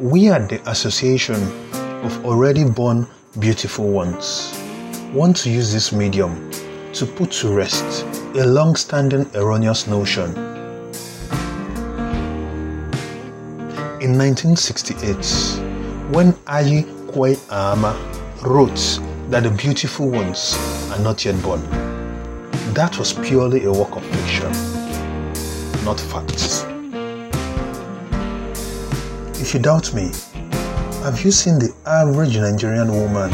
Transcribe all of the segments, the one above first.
We are the Association of Already Born Beautiful Ones want to use this medium to put to rest a long standing erroneous notion. In 1968, when Ayi Kwei wrote that the beautiful ones are not yet born, that was purely a work of fiction, not facts. If you doubt me, have you seen the average Nigerian woman?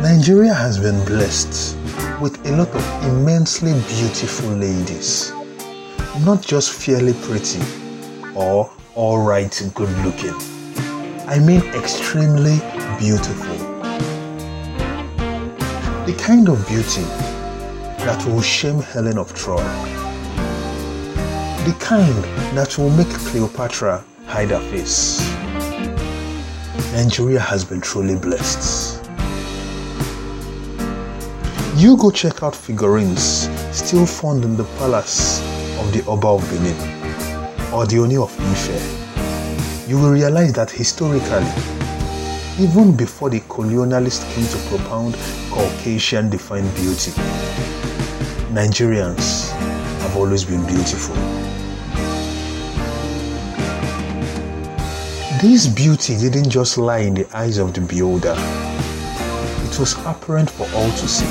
Nigeria has been blessed with a lot of immensely beautiful ladies, not just fairly pretty or alright good looking. I mean extremely beautiful. The kind of beauty that will shame Helen of Troy the kind that will make Cleopatra hide her face. Nigeria has been truly blessed. You go check out figurines still found in the palace of the Oba of Benin or the Oni of Ife. You will realize that historically, even before the colonialists came to propound Caucasian defined beauty, Nigerians have always been beautiful. This beauty didn't just lie in the eyes of the beholder, it was apparent for all to see.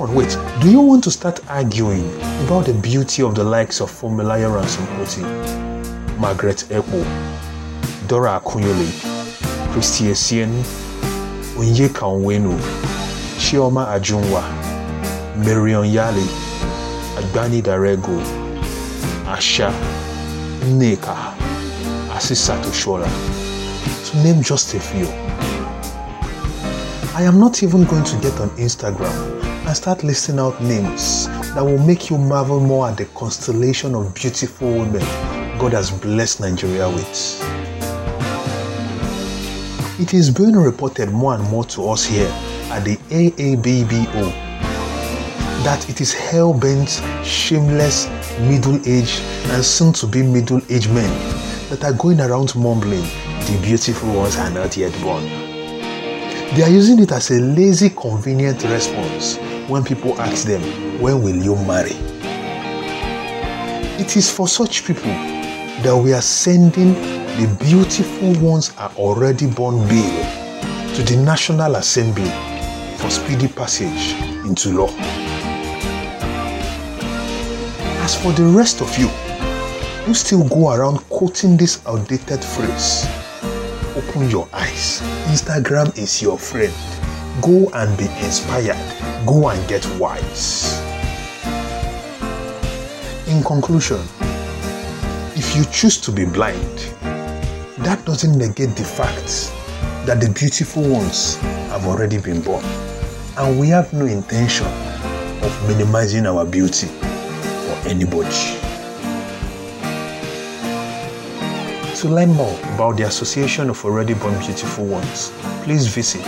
On, wait, do you want to start arguing about the beauty of the likes of Funmilayo Ransome Margaret Ekpo, Dora Akunyili, Christy Essien, Onyeka Onwenu, Chioma Ajunwa, Mary Onyali, Agbani Darego, Asha, Nneka, Asisat Oshoala, to name just a few. I am not even going to get on Instagram and start listing out names that will make you marvel more at the constellation of beautiful women God has blessed Nigeria with. It is being reported more and more to us here at the AABBO that it is hell bent, shameless, middle aged, and soon to be middle aged men that are going around mumbling, the beautiful ones are not yet born. They are using it as a lazy, convenient response when people ask them, When will you marry? It is for such people that we are sending the beautiful ones are already born bill to the National Assembly for speedy passage into law. As for the rest of you, who still go around quoting this outdated phrase. Open your eyes. Instagram is your friend. Go and be inspired. Go and get wise. In conclusion, if you choose to be blind, that doesn't negate the fact that the beautiful ones have already been born. And we have no intention of minimizing our beauty for anybody. To learn more about the Association of Already Born Beautiful Ones, please visit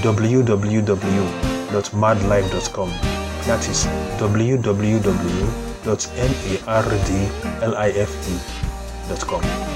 www.mardlife.com. That is www.mardlife.com.